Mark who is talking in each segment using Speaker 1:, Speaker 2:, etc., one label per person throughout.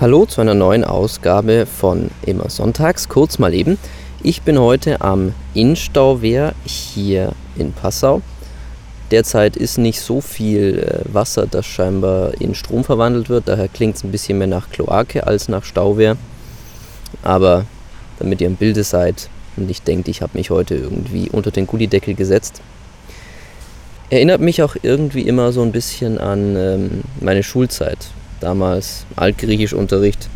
Speaker 1: Hallo zu einer neuen Ausgabe von Immer Sonntags, kurz mal eben. Ich bin heute am Innstauwehr hier in Passau. Derzeit ist nicht so viel äh, Wasser, das scheinbar in Strom verwandelt wird, daher klingt es ein bisschen mehr nach Kloake als nach Stauwehr. Aber damit ihr im Bilde seid und nicht denkt, ich habe mich heute irgendwie unter den Gullideckel gesetzt. Erinnert mich auch irgendwie immer so ein bisschen an ähm, meine Schulzeit damals Altgriechischunterricht,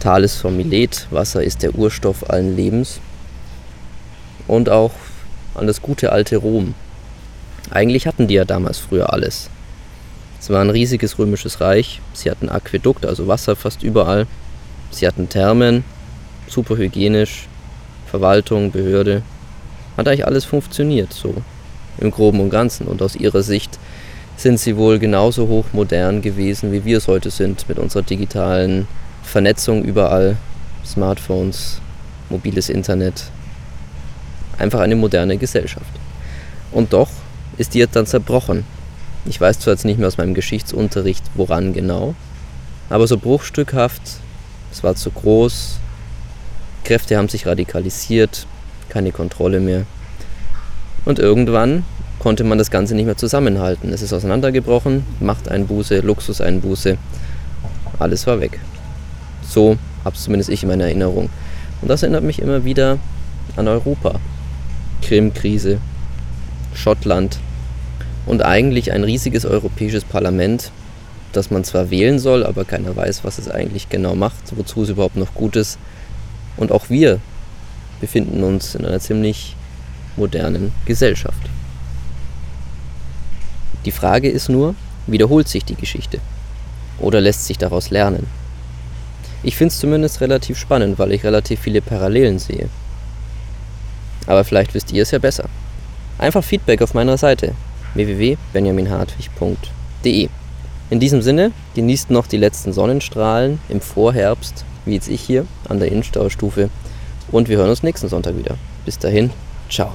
Speaker 1: Thales von Milet, Wasser ist der Urstoff allen Lebens. Und auch an das gute alte Rom. Eigentlich hatten die ja damals früher alles. Es war ein riesiges römisches Reich, sie hatten Aquädukt, also Wasser fast überall. Sie hatten Thermen, super hygienisch, Verwaltung, Behörde. Hat eigentlich alles funktioniert, so im Groben und Ganzen. Und aus ihrer Sicht sind sie wohl genauso hochmodern gewesen, wie wir es heute sind, mit unserer digitalen Vernetzung überall, Smartphones, mobiles Internet. Einfach eine moderne Gesellschaft. Und doch ist die jetzt dann zerbrochen. Ich weiß zwar jetzt nicht mehr aus meinem Geschichtsunterricht, woran genau, aber so bruchstückhaft, es war zu groß, Kräfte haben sich radikalisiert, keine Kontrolle mehr. Und irgendwann konnte man das Ganze nicht mehr zusammenhalten. Es ist auseinandergebrochen, Machteinbuße, Luxuseinbuße, alles war weg. So habe es zumindest ich in meiner Erinnerung. Und das erinnert mich immer wieder an Europa. Krim-Krise, Schottland und eigentlich ein riesiges europäisches Parlament, das man zwar wählen soll, aber keiner weiß, was es eigentlich genau macht, wozu es überhaupt noch gut ist. Und auch wir befinden uns in einer ziemlich modernen Gesellschaft. Die Frage ist nur, wiederholt sich die Geschichte? Oder lässt sich daraus lernen? Ich finde es zumindest relativ spannend, weil ich relativ viele Parallelen sehe. Aber vielleicht wisst ihr es ja besser. Einfach Feedback auf meiner Seite www.benjaminhartwig.de. In diesem Sinne, genießt noch die letzten Sonnenstrahlen im Vorherbst, wie jetzt ich hier an der Innenstaustufe. Und wir hören uns nächsten Sonntag wieder. Bis dahin, ciao.